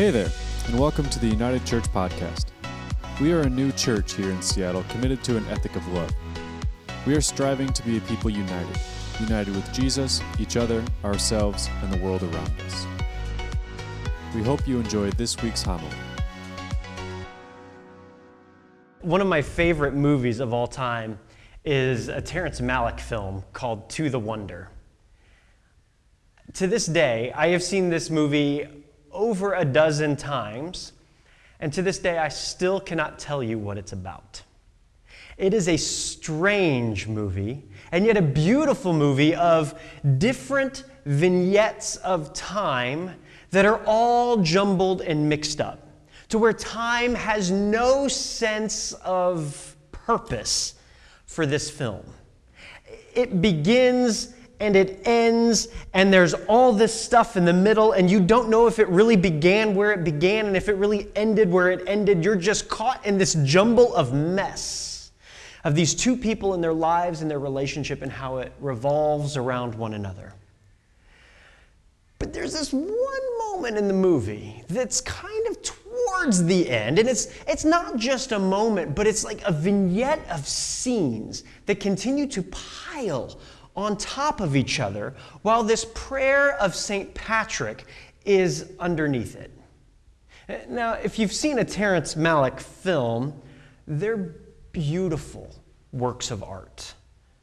Hey there, and welcome to the United Church Podcast. We are a new church here in Seattle committed to an ethic of love. We are striving to be a people united, united with Jesus, each other, ourselves, and the world around us. We hope you enjoyed this week's homily. One of my favorite movies of all time is a Terrence Malick film called To the Wonder. To this day, I have seen this movie over a dozen times, and to this day, I still cannot tell you what it's about. It is a strange movie, and yet a beautiful movie of different vignettes of time that are all jumbled and mixed up, to where time has no sense of purpose for this film. It begins and it ends, and there's all this stuff in the middle, and you don't know if it really began where it began and if it really ended where it ended. You're just caught in this jumble of mess of these two people in their lives and their relationship and how it revolves around one another. But there's this one moment in the movie that's kind of towards the end, and it's, it's not just a moment, but it's like a vignette of scenes that continue to pile on top of each other while this prayer of St. Patrick is underneath it. Now, if you've seen a Terrence Malick film, they're beautiful works of art.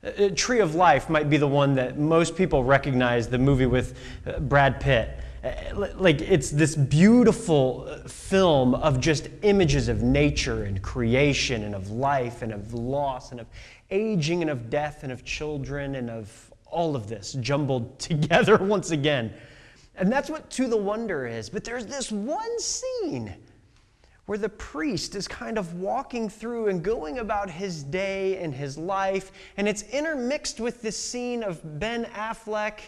Uh, Tree of Life might be the one that most people recognize, the movie with uh, Brad Pitt. Uh, like, it's this beautiful film of just images of nature and creation and of life and of loss and of aging and of death and of children and of all of this jumbled together once again. And that's what To the Wonder is. But there's this one scene where the priest is kind of walking through and going about his day and his life, and it's intermixed with this scene of Ben Affleck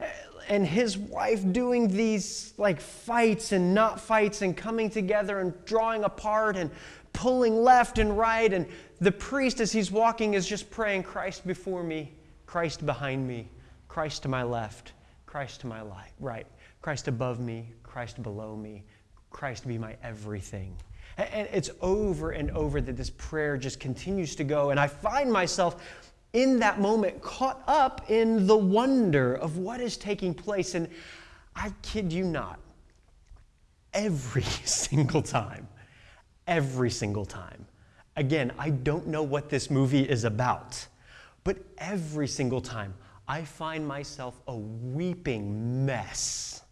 eh, and his wife doing these like fights and not fights and coming together and drawing apart and pulling left and right. And the priest, as he's walking, is just praying, Christ before me, Christ behind me, Christ to my left, Christ to my right, Christ above me, Christ below me, Christ be my everything. And it's over and over that this prayer just continues to go. And I find myself in that moment caught up in the wonder of what is taking place. And I kid you not, every single time every single time. Again, I don't know what this movie is about, but every single time I find myself a weeping mess.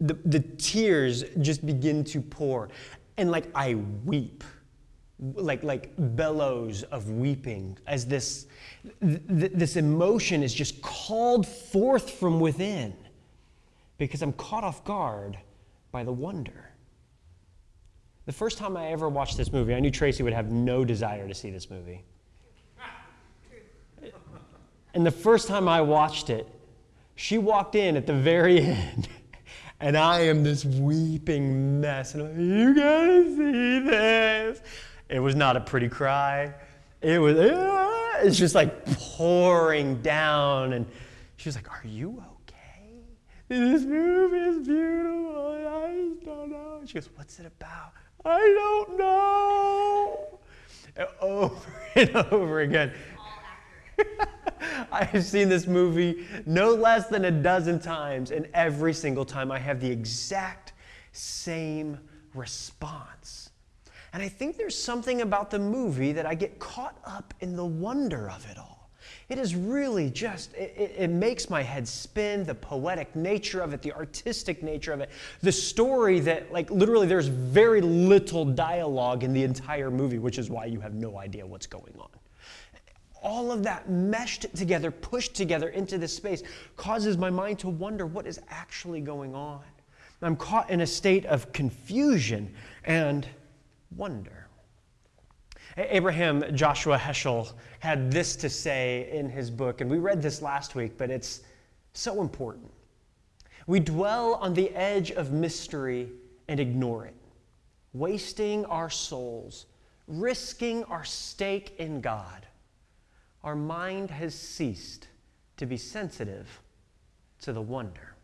The, the tears just begin to pour, and like I weep like like bellows of weeping as this th- this emotion is just called forth from within because I'm caught off guard by the wonder. The first time I ever watched this movie, I knew Tracy would have no desire to see this movie. And the first time I watched it, she walked in at the very end, and I am this weeping mess. And I'm like, you gotta see this. It was not a pretty cry. It was, ah, it's just like pouring down. And she was like, Are you okay? This movie is beautiful. I just don't know. She goes, What's it about? I don't know. Over and over again. I have seen this movie no less than a dozen times, and every single time I have the exact same response. And I think there's something about the movie that I get caught up in the wonder of it all. It is really just, it, it, makes my head spin, the poetic nature of it, the artistic nature of it, the story that, like, literally, there's very little dialogue in the entire movie, which is why you have no idea what's going on. All of that meshed together, pushed together into this space, causes my mind to wonder what is actually going on. I'm caught in a state of confusion and wonder. Abraham Joshua Heschel had this to say in his book, and we read this last week, but it's so important. We dwell on the edge of mystery and ignore it, wasting our souls, risking our stake in God. Our mind has ceased to be sensitive to the wonder.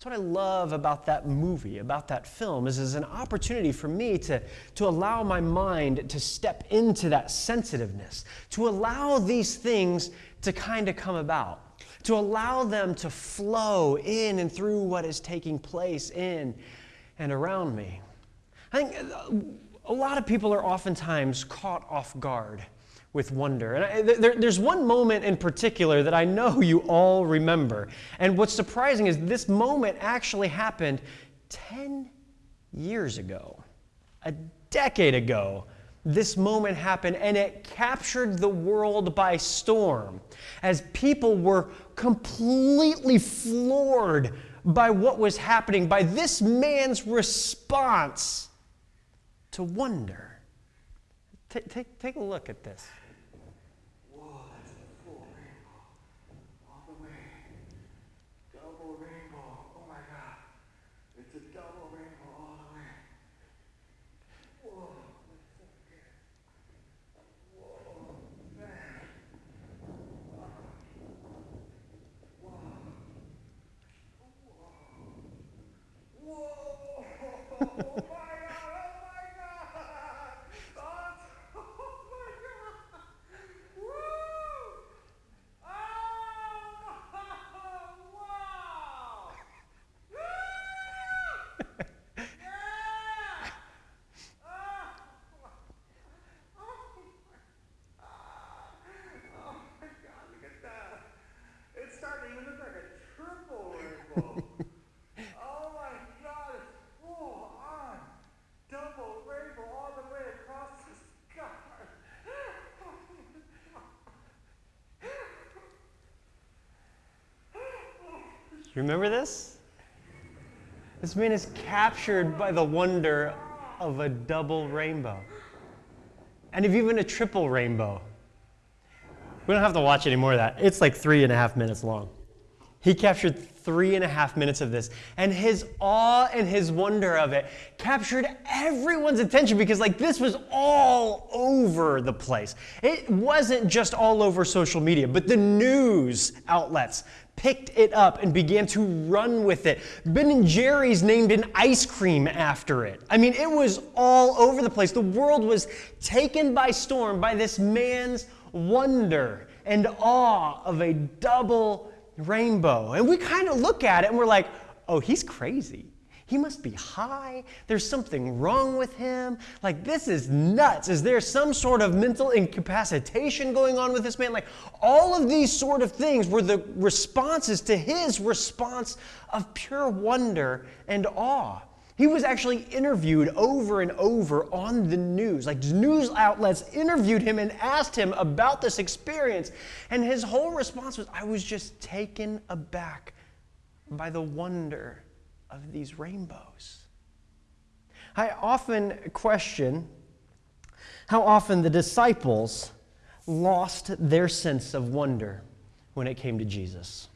That's what I love about that movie, about that film, is as an opportunity for me to, to allow my mind to step into that sensitiveness, to allow these things to kind of come about, to allow them to flow in and through what is taking place in and around me. I think uh, a lot of people are oftentimes caught off guard with wonder. And I, there, there's one moment in particular that I know you all remember. And what's surprising is this moment actually happened 10 years ago, a decade ago. This moment happened and it captured the world by storm as people were completely floored by what was happening, by this man's response to wonder. Take, take, take a look at this. Remember this? This man is captured by the wonder of a double rainbow. And of even a triple rainbow. We don't have to watch any more of that. It's like three and a half minutes long. He captured three and a half minutes of this, and his awe and his wonder of it captured everyone's attention because, like, this was all over the place. It wasn't just all over social media, but the news outlets picked it up and began to run with it. Ben and Jerry's named an ice cream after it. I mean, it was all over the place. The world was taken by storm by this man's wonder and awe of a double rainbow. And we kind of look at it and we're like, oh, he's crazy. He must be high. There's something wrong with him. Like, this is nuts. Is there some sort of mental incapacitation going on with this man? Like, all of these sort of things were the responses to his response of pure wonder and awe. He was actually interviewed over and over on the news. Like news outlets interviewed him and asked him about this experience. And his whole response was, I was just taken aback by the wonder of these rainbows. I often question how often the disciples lost their sense of wonder when it came to Jesus.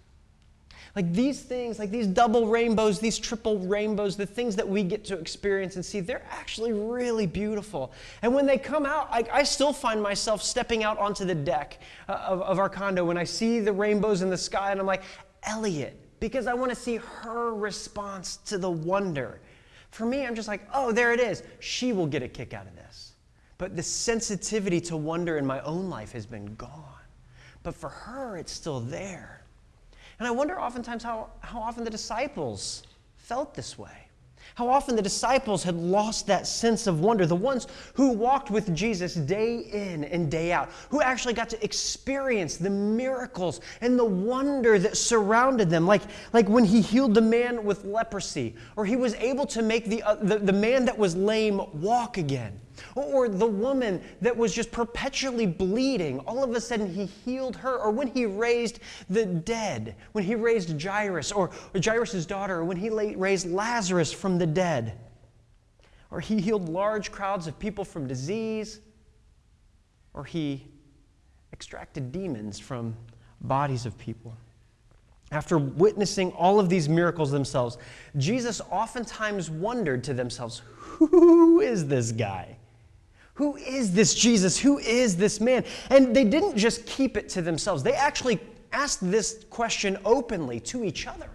Like these things, like these double rainbows, these triple rainbows, the things that we get to experience and see, they're actually really beautiful. And when they come out, I, I still find myself stepping out onto the deck uh, of, of our condo when I see the rainbows in the sky, and I'm like, Elliot, because I want to see her response to the wonder. For me, I'm just like, oh, there it is. She will get a kick out of this. But the sensitivity to wonder in my own life has been gone. But for her, it's still there. And I wonder oftentimes how, how often the disciples felt this way. How often the disciples had lost that sense of wonder, the ones who walked with Jesus day in and day out, who actually got to experience the miracles and the wonder that surrounded them, like, like when he healed the man with leprosy, or he was able to make the, uh, the, the man that was lame walk again. Or the woman that was just perpetually bleeding, all of a sudden he healed her. Or when he raised the dead, when he raised Jairus, or Jairus' daughter, or when he raised Lazarus from the dead. Or he healed large crowds of people from disease. Or he extracted demons from bodies of people. After witnessing all of these miracles themselves, Jesus oftentimes wondered to themselves, Who is this guy? Who is this Jesus? Who is this man? And they didn't just keep it to themselves, they actually asked this question openly to each other.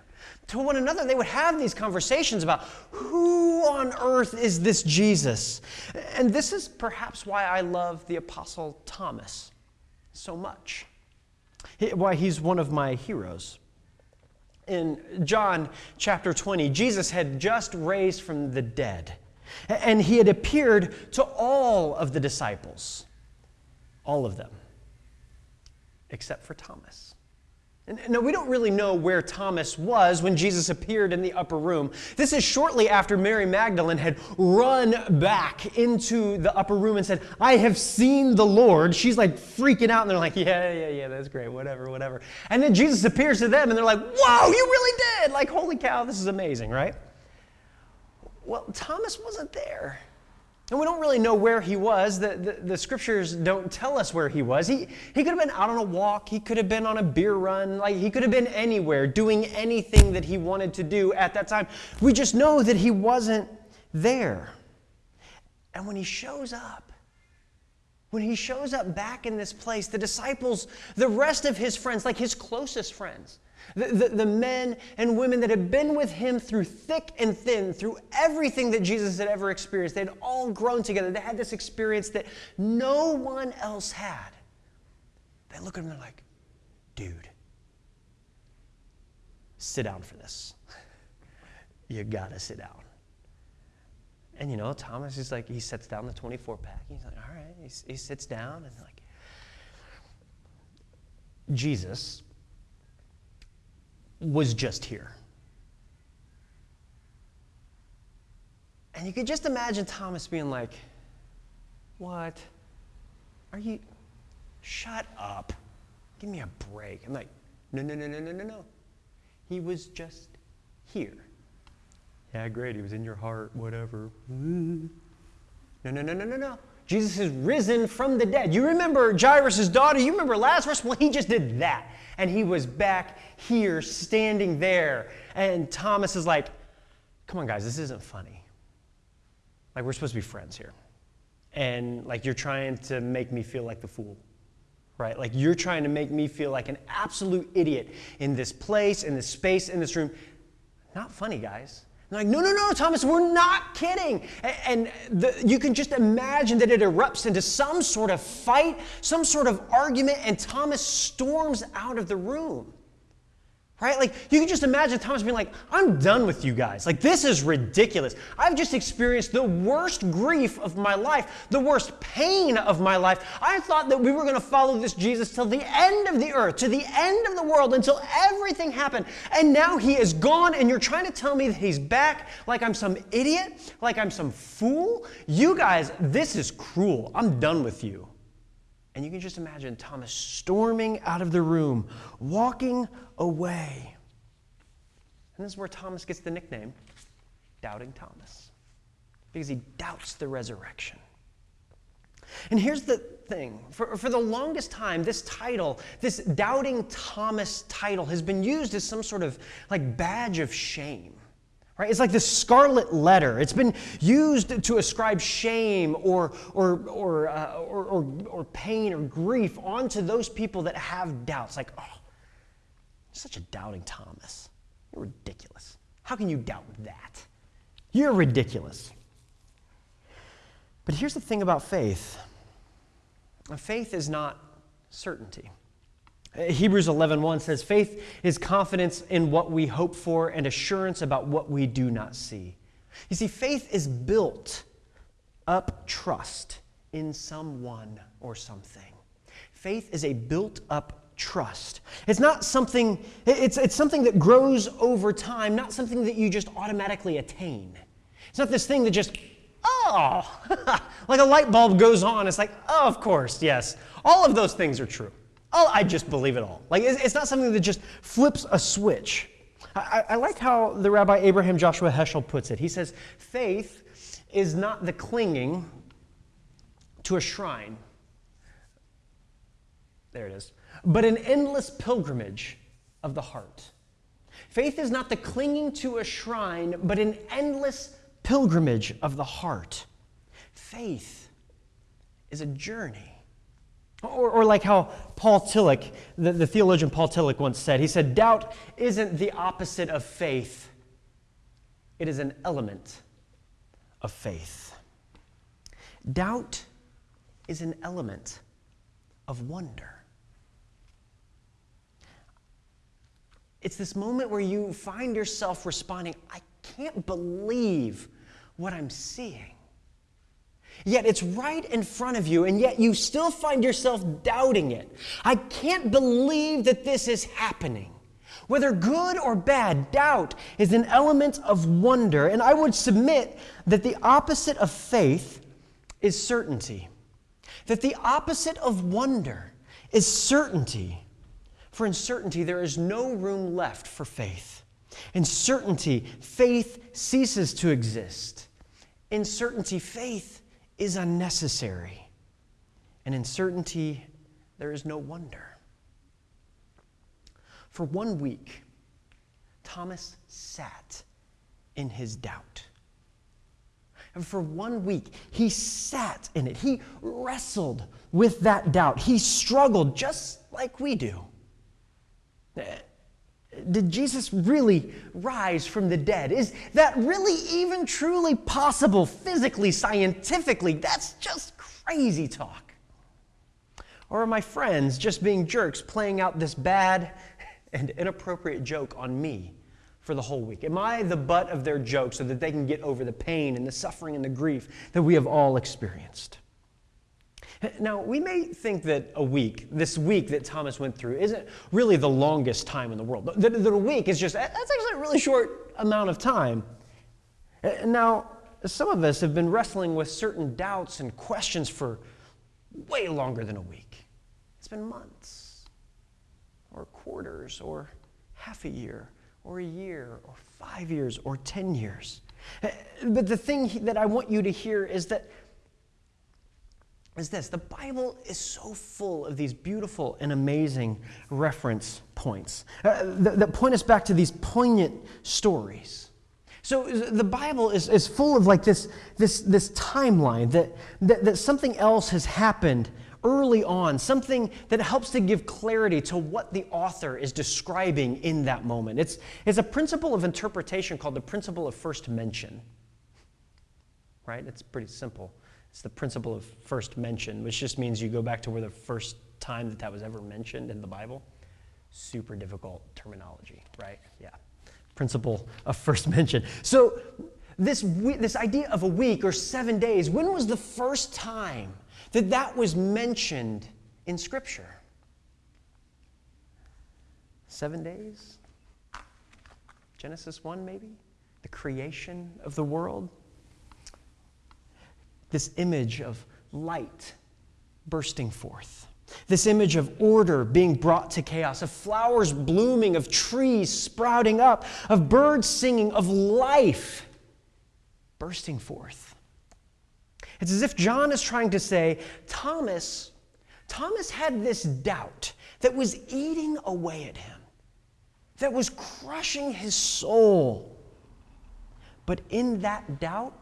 to one another. They would have these conversations about who on earth is this Jesus? And this is perhaps why I love the Apostle Thomas so much, why he's one of my heroes. In John chapter 20, Jesus had just raised from the dead, and he had appeared to all of the disciples, all of them, except for Thomas. Now, we don't really know where Thomas was when Jesus appeared in the upper room. This is shortly after Mary Magdalene had run back into the upper room and said, I have seen the Lord. She's like freaking out, and they're like, Yeah, yeah, yeah, that's great, whatever, whatever. And then Jesus appears to them, and they're like, Whoa, you really did! Like, holy cow, this is amazing, right? Well, Thomas wasn't there. And we don't really know where he was. The, the, the, scriptures don't tell us where he was. He, he could have been out on a walk. He could have been on a beer run. Like he could have been anywhere doing anything that he wanted to do at that time. We just know that he wasn't there. And when he shows up, when he shows up back in this place, the disciples, the rest of his friends, like his closest friends, the, the, the, men and women that had been with him through thick and thin, through everything that Jesus had ever experienced, they'd all grown together. They had this experience that no one else had. They look at him and they're like, dude, sit down for this. you gotta sit down. And you know, Thomas is like, he sets down the 24 pack. He's like, all right. He, he sits down and like, Jesus was just here. And you could just imagine Thomas being like, What? Are you. Shut up. Give me a break. I'm like, No, no, no, no, no, no, no. He was just here. Yeah, great. He was in your heart, whatever. No, no, no, no, no, no. Jesus is risen from the dead. You remember Jairus' daughter? You remember Lazarus? Well, he just did that. And he was back here, standing there. And Thomas is like, come on, guys, this isn't funny. Like, we're supposed to be friends here. And, like, you're trying to make me feel like the fool, right? Like, you're trying to make me feel like an absolute idiot in this place, in this space, in this room. Not funny, guys like, no, no, no, Thomas, we're not kidding. And the, you can just imagine that it erupts into some sort of fight, some sort of argument, and Thomas storms out of the room. Right? Like, you can just imagine Thomas being like, I'm done with you guys. Like, this is ridiculous. I've just experienced the worst grief of my life, the worst pain of my life. I thought that we were going to follow this Jesus till the end of the earth, to the end of the world, until everything happened. And now he is gone, and you're trying to tell me that he's back like I'm some idiot, like I'm some fool? You guys, this is cruel. I'm done with you. And you can just imagine Thomas storming out of the room, walking away. And this is where Thomas gets the nickname Doubting Thomas, because he doubts the resurrection. And here's the thing for, for the longest time, this title, this Doubting Thomas title, has been used as some sort of like badge of shame. Right? It's like the scarlet letter. It's been used to ascribe shame or, or, or, uh, or, or, or, pain or grief onto those people that have doubts. Like, oh, such a doubting Thomas. You're ridiculous. How can you doubt that? You're ridiculous. But here's the thing about faith faith is not certainty. Hebrews 11:1 says faith is confidence in what we hope for and assurance about what we do not see. You see faith is built up trust in someone or something. Faith is a built up trust. It's not something it's it's something that grows over time, not something that you just automatically attain. It's not this thing that just oh, like a light bulb goes on. It's like, oh, of course, yes. All of those things are true. Oh, I just believe it all. Like, it's not something that just flips a switch. I, I like how the Rabbi Abraham Joshua Heschel puts it. He says, faith is not the clinging to a shrine. There it is. But an endless pilgrimage of the heart. Faith is not the clinging to a shrine, but an endless pilgrimage of the heart. Faith is a journey Or, or like how Paul Tillich, the, the theologian Paul Tillich once said, he said, Doubt isn't the opposite of faith, it is an element of faith. Doubt is an element of wonder. It's this moment where you find yourself responding, I can't believe what I'm seeing. Yet it's right in front of you, and yet you still find yourself doubting it. I can't believe that this is happening. Whether good or bad, doubt is an element of wonder, and I would submit that the opposite of faith is certainty. That the opposite of wonder is certainty. For in certainty, there is no room left for faith. In certainty, faith ceases to exist. In certainty, faith is unnecessary. And in certainty, there is no wonder. For one week, Thomas sat in his doubt. And for one week, he sat in it. He wrestled with that doubt. He struggled just like we do. Did Jesus really rise from the dead? Is that really even truly possible physically, scientifically? That's just crazy talk. Or are my friends just being jerks playing out this bad and inappropriate joke on me for the whole week? Am I the butt of their joke so that they can get over the pain and the suffering and the grief that we have all experienced? Now, we may think that a week, this week that Thomas went through, isn't really the longest time in the world. That, that a week is just, that's actually a really short amount of time. Now, some of us have been wrestling with certain doubts and questions for way longer than a week. It's been months, or quarters, or half a year, or a year, or five years, or 10 years. But the thing that I want you to hear is that is this the Bible is so full of these beautiful and amazing reference points uh, that, that, point us back to these poignant stories. So the Bible is, is full of like this, this, this timeline that, that, that something else has happened early on, something that helps to give clarity to what the author is describing in that moment. It's, it's a principle of interpretation called the principle of first mention. Right? It's pretty simple. It's the principle of first mention, which just means you go back to where the first time that that was ever mentioned in the Bible. Super difficult terminology, right? Yeah. Principle of first mention. So, this, this idea of a week or seven days, when was the first time that that was mentioned in Scripture? Seven days? Genesis 1, maybe? The creation of the world? This image of light bursting forth. This image of order being brought to chaos, of flowers blooming, of trees sprouting up, of birds singing, of life bursting forth. It's as if John is trying to say, Thomas, Thomas had this doubt that was eating away at him, that was crushing his soul. But in that doubt,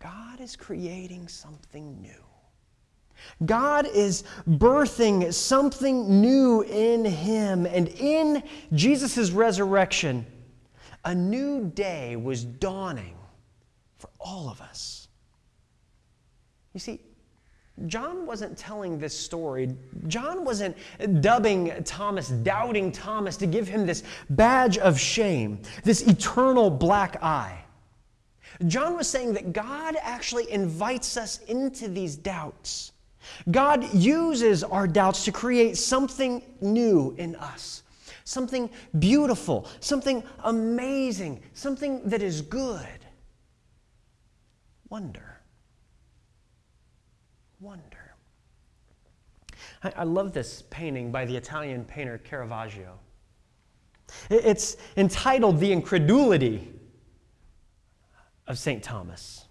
God is creating something new. God is birthing something new in him. And in Jesus' resurrection, a new day was dawning for all of us. You see, John wasn't telling this story. John wasn't dubbing Thomas, doubting Thomas to give him this badge of shame, this eternal black eye. John was saying that God actually invites us into these doubts. God uses our doubts to create something new in us, something beautiful, something amazing, something that is good. Wonder. Wonder. I, I love this painting by the Italian painter Caravaggio. It's entitled The Incredulity of St. Thomas.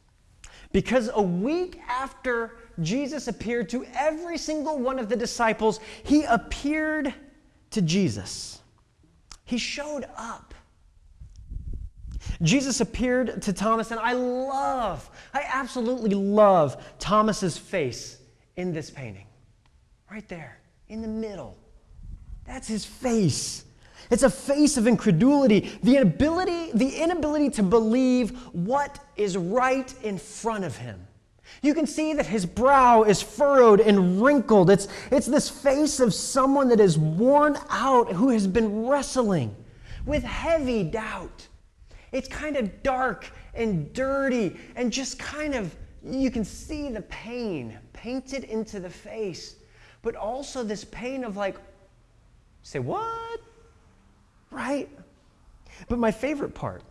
Because a week after Jesus appeared to every single one of the disciples, he appeared to Jesus. He showed up. Jesus appeared to Thomas, and I love, I absolutely love Thomas's face in this painting? Right there, in the middle. That's his face. It's a face of incredulity, the inability, the inability to believe what is right in front of him. You can see that his brow is furrowed and wrinkled. It's, it's this face of someone that is worn out, who has been wrestling with heavy doubt. It's kind of dark and dirty and just kind of, you can see the pain painted into the face, but also this pain of like, say, what? Right? But my favorite part,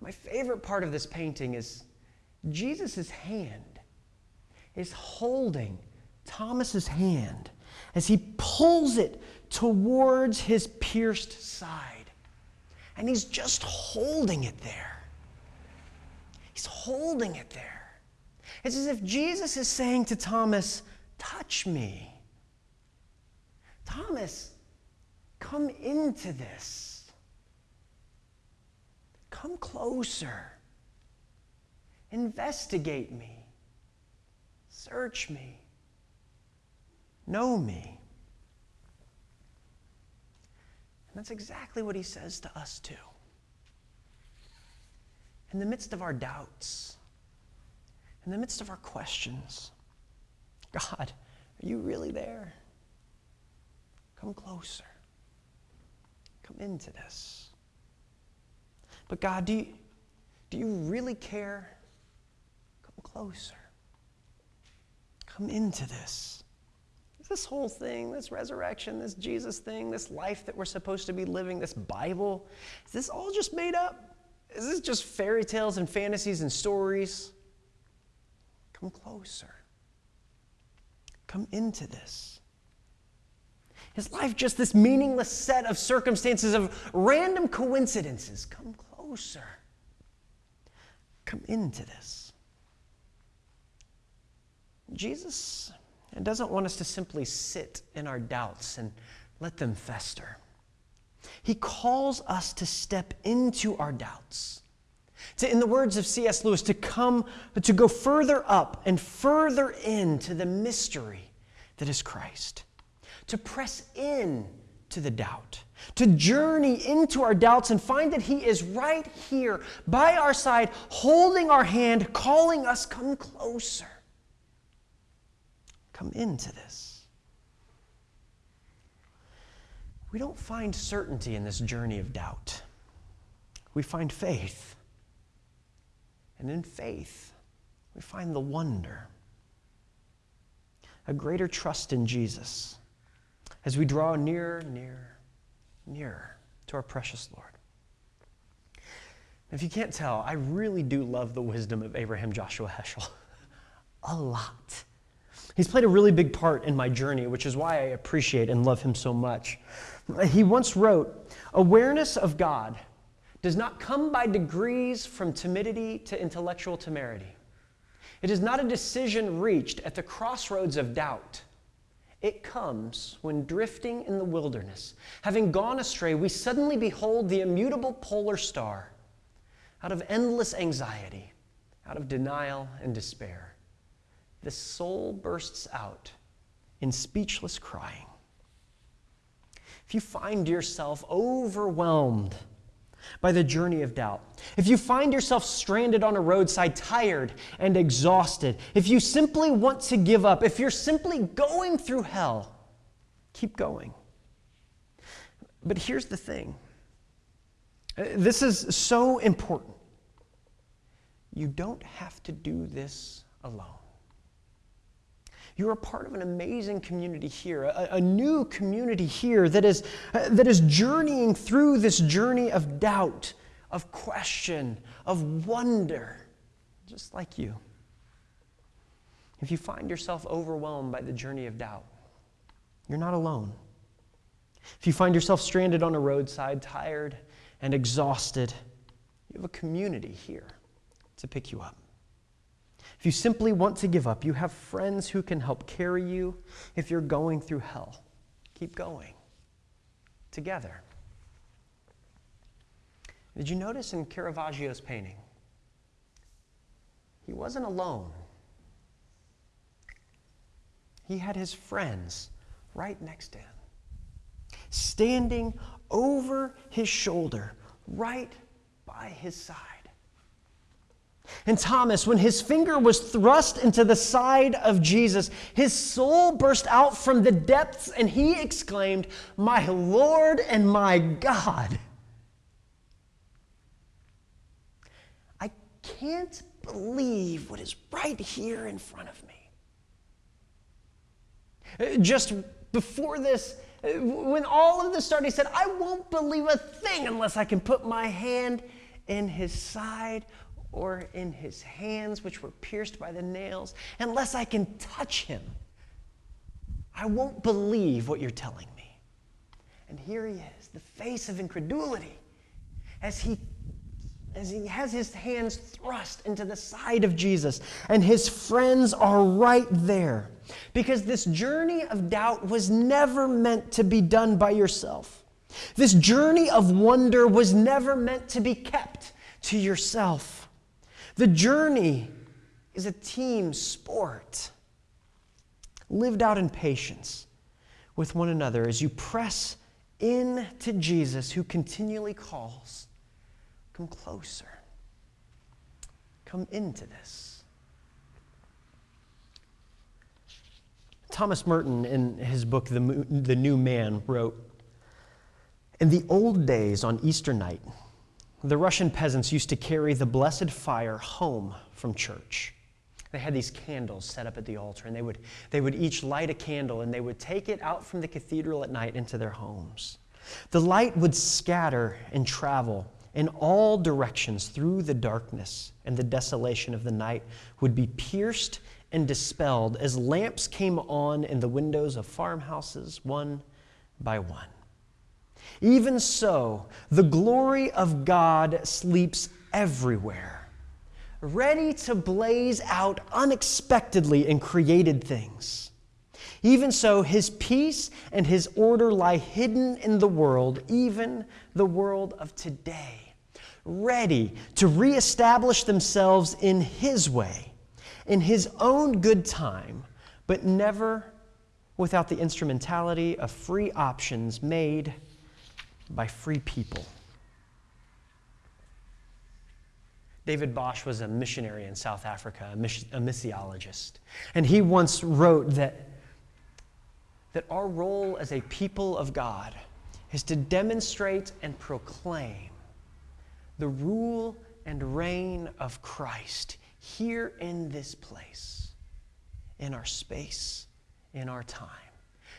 my favorite part of this painting is Jesus' hand is holding Thomas's hand as he pulls it towards his pierced side. And he's just holding it there. He's holding it there. It's as if Jesus is saying to Thomas, Touch me. Thomas, come into this. Come closer. Investigate me. Search me. Know me. And that's exactly what he says to us, too. In the midst of our doubts, in the midst of our questions, God, are you really there? Come closer. Come into this. But God, do you, do you really care? Come closer. Come into this. This whole thing, this resurrection, this Jesus thing, this life that we're supposed to be living, this Bible, is this all just made up? Is this just fairy tales and fantasies and stories? Come closer. Come into this. Is life just this meaningless set of circumstances of random coincidences? Come closer. Come into this. Jesus doesn't want us to simply sit in our doubts and let them fester. He calls us to step into our doubts. To, in the words of C.S. Lewis, to come, to go further up and further into the mystery that is Christ. To press in to the doubt, to journey into our doubts and find that He is right here by our side, holding our hand, calling us, come closer. Come into this. We don't find certainty in this journey of doubt. We find faith. And in faith, we find the wonder, a greater trust in Jesus as we draw nearer, nearer, nearer to our precious Lord. If you can't tell, I really do love the wisdom of Abraham Joshua Heschel. a lot. He's played a really big part in my journey, which is why I appreciate and love him so much. He once wrote Awareness of God does not come by degrees from timidity to intellectual temerity. It is not a decision reached at the crossroads of doubt. It comes when drifting in the wilderness, having gone astray, we suddenly behold the immutable polar star out of endless anxiety, out of denial and despair. The soul bursts out in speechless crying. If you find yourself overwhelmed by the journey of doubt, if you find yourself stranded on a roadside, tired and exhausted, if you simply want to give up, if you're simply going through hell, keep going. But here's the thing uh, this is so important. You don't have to do this alone. You're part of an amazing community here, a, a new community here that is, uh, that is journeying through this journey of doubt, of question, of wonder, just like you. If you find yourself overwhelmed by the journey of doubt, you're not alone. If you find yourself stranded on a roadside, tired and exhausted, you have a community here to pick you up. If you simply want to give up, you have friends who can help carry you if you're going through hell. Keep going together. Did you notice in Caravaggio's painting? He wasn't alone. he had his friends right next to him, standing over his shoulder, right by his side. And Thomas, when his finger was thrust into the side of Jesus, his soul burst out from the depths and he exclaimed, My Lord and my God. I can't believe what is right here in front of me. Just before this, when all of this started, he said, I won't believe a thing unless I can put my hand in his side or in his hands, which were pierced by the nails, unless I can touch him. I won't believe what you're telling me. And here he is, the face of incredulity, as he as he has his hands thrust into the side of Jesus, and his friends are right there. Because this journey of doubt was never meant to be done by yourself. This journey of wonder was never meant to be kept to yourself. The journey is a team sport, lived out in patience with one another as you press in to Jesus, who continually calls Come closer. Come into this. Thomas Merton, in his book, The, the New Man, wrote In the old days on Easter night, the Russian peasants used to carry the blessed fire home from church. They had these candles set up at the altar, and they would, they would each light a candle and they would take it out from the cathedral at night into their homes. The light would scatter and travel in all directions through the darkness and the desolation of the night would be pierced and dispelled as lamps came on in the windows of farmhouses one by one. Even so, the glory of God sleeps everywhere, ready to blaze out unexpectedly in created things. Even so, his peace and his order lie hidden in the world, even the world of today ready to reestablish themselves in His way, in His own good time, but never without the instrumentality of free options made by free people. David Bosch was a missionary in South Africa, a, missiologist. And he once wrote that, that our role as a people of God is to demonstrate and proclaim the rule and reign of Christ here in this place, in our space, in our time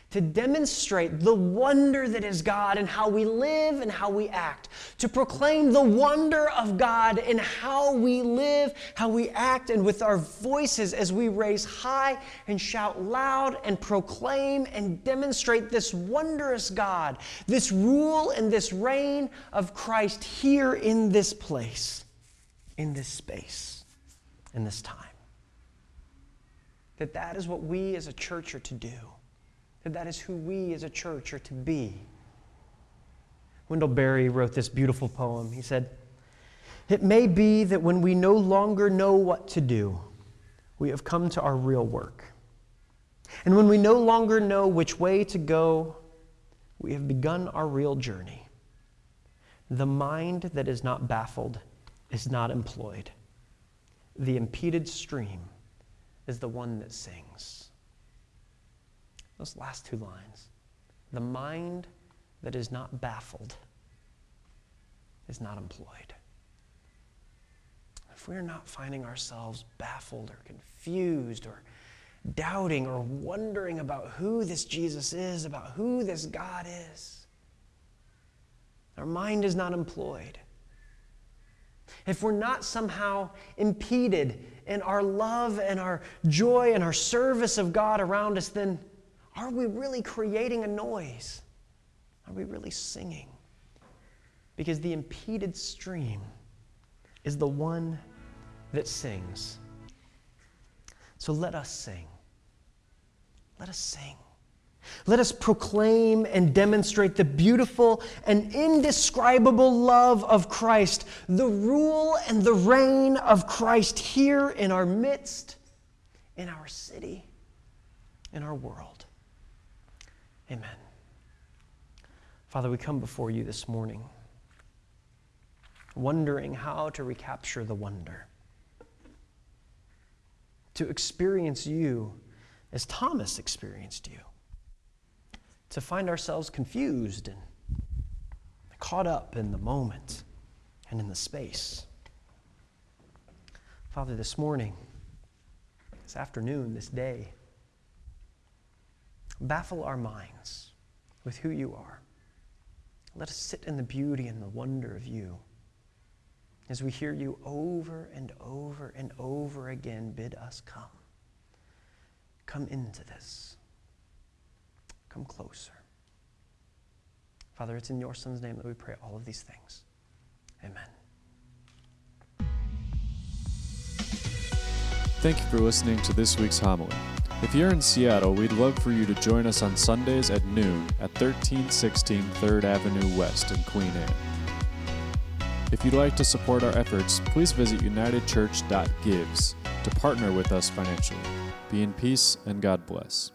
to demonstrate the wonder that is God and how we live and how we act, to proclaim the wonder of God in how we live, how we act, and with our voices as we raise high and shout loud and proclaim and demonstrate this wondrous God, this rule and this reign of Christ here in this place, in this space, in this time. That that is what we as a church are to do that is who we as a church are to be. Wendell Berry wrote this beautiful poem. He said, It may be that when we no longer know what to do, we have come to our real work. And when we no longer know which way to go, we have begun our real journey. The mind that is not baffled is not employed. The impeded stream is the one that sings. Those last two lines. The mind that is not baffled is not employed. If we're not finding ourselves baffled or confused or doubting or wondering about who this Jesus is, about who this God is, our mind is not employed. If we're not somehow impeded in our love and our joy and our service of God around us, then are we really creating a noise? Are we really singing? Because the impeded stream is the one that sings. So let us sing. Let us sing. Let us proclaim and demonstrate the beautiful and indescribable love of Christ, the rule and the reign of Christ here in our midst, in our city in our world. Amen. Father, we come before you this morning, wondering how to recapture the wonder, to experience you as Thomas experienced you, to find ourselves confused and caught up in the moment and in the space. Father, this morning, this afternoon, this day, baffle our minds with who you are. Let us sit in the beauty and the wonder of you as we hear you over and over and over again bid us come. Come into this. Come closer. Father, it's in your Son's name that we pray all of these things. Amen. Thank you for listening to this week's homily. If you're in Seattle, we'd love for you to join us on Sundays at noon at 1316 3rd Avenue West in Queen Anne. If you'd like to support our efforts, please visit unitedchurch.gives to partner with us financially. Be in peace and God bless.